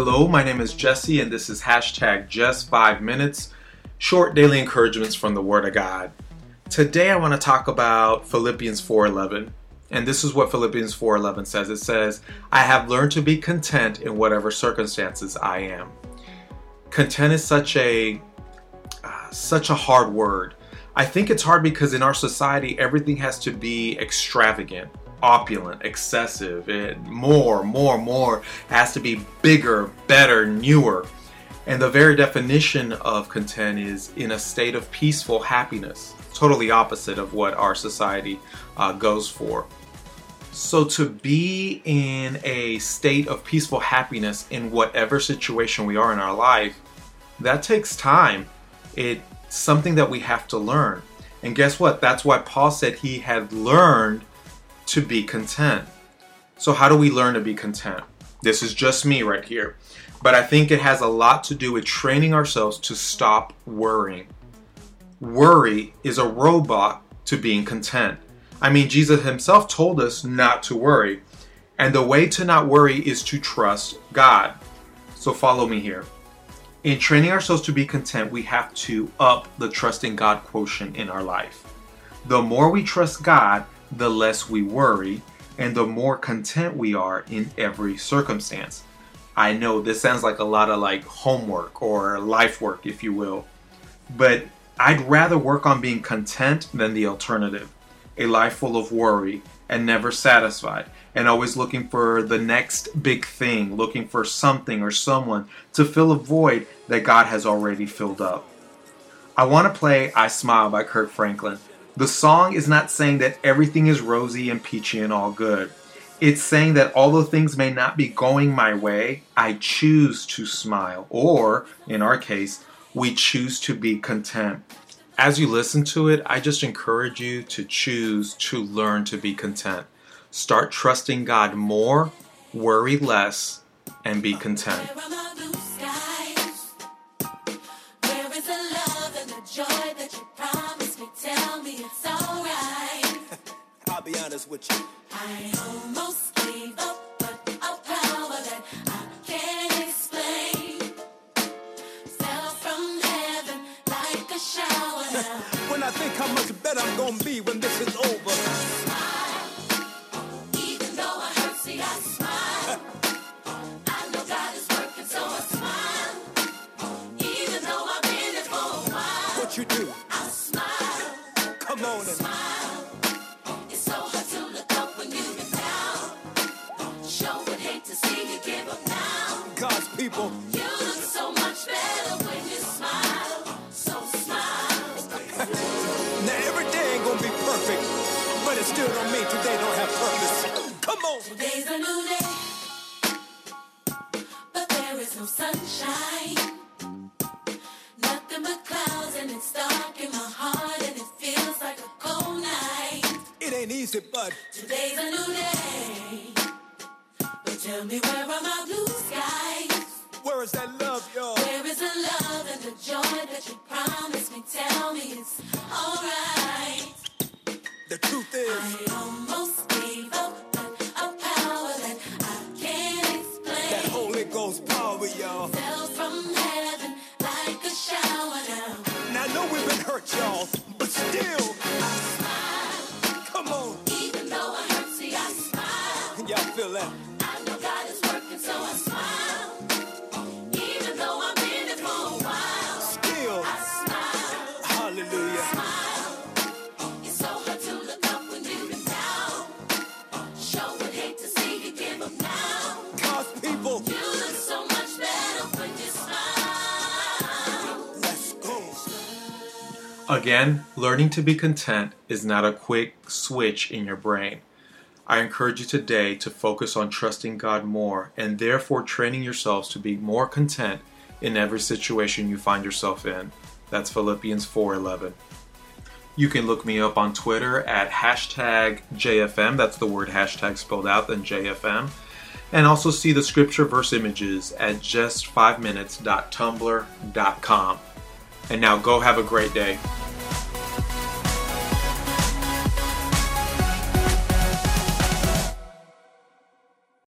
Hello, my name is Jesse, and this is hashtag just five minutes, short daily encouragements from the Word of God. Today, I want to talk about Philippians 4:11, and this is what Philippians 4:11 says. It says, "I have learned to be content in whatever circumstances I am." Content is such a uh, such a hard word. I think it's hard because in our society, everything has to be extravagant opulent, excessive, it, more, more, more. Has to be bigger, better, newer. And the very definition of content is in a state of peaceful happiness, totally opposite of what our society uh, goes for. So, to be in a state of peaceful happiness in whatever situation we are in our life, that takes time. It's something that we have to learn. And guess what? That's why Paul said he had learned to be content. So, how do we learn to be content? This is just me right here. But I think it has a lot to do with training ourselves to stop worrying. Worry is a robot to being content. I mean, Jesus himself told us not to worry. And the way to not worry is to trust God. So, follow me here. In training ourselves to be content, we have to up the trusting God quotient in our life. The more we trust God, the less we worry and the more content we are in every circumstance. I know this sounds like a lot of like homework or life work, if you will, but I'd rather work on being content than the alternative a life full of worry and never satisfied, and always looking for the next big thing, looking for something or someone to fill a void that God has already filled up. I want to play I Smile by Kirk Franklin. The song is not saying that everything is rosy and peachy and all good. It's saying that although things may not be going my way, I choose to smile. Or, in our case, we choose to be content. As you listen to it, I just encourage you to choose to learn to be content. Start trusting God more, worry less, and be content. be honest with you. I almost gave up, but a power that I can't explain fell from heaven like a shower. when I think how much better I'm gonna be when this is over. People. You look so much better when you smile. So smile. now every day ain't gonna be perfect, but it still don't mean today don't have purpose. Come on. Today's a new day, but there is no sunshine. Nothing but clouds and it's dark in my heart and it feels like a cold night. It ain't easy, but today's a new day. But tell me where are my blue? Where is that love, y'all? Where is the love and the joy that you promised me? Tell me it's alright. The truth is, I almost gave up, but a power that I can't explain. That Holy Ghost power, y'all. Fell from heaven like a shower now. Now I know we've been hurt, y'all, but still, I smile. Come on. Even though I hurt, see, I smile. Y'all feel that? I know God is working, so I smile. Again, learning to be content is not a quick switch in your brain. I encourage you today to focus on trusting God more and therefore training yourselves to be more content in every situation you find yourself in. That's Philippians 4:11. You can look me up on Twitter at hashtag JFM. That's the word hashtag spelled out, then JFM. And also see the scripture verse images at just5minutes.tumblr.com. And now go have a great day.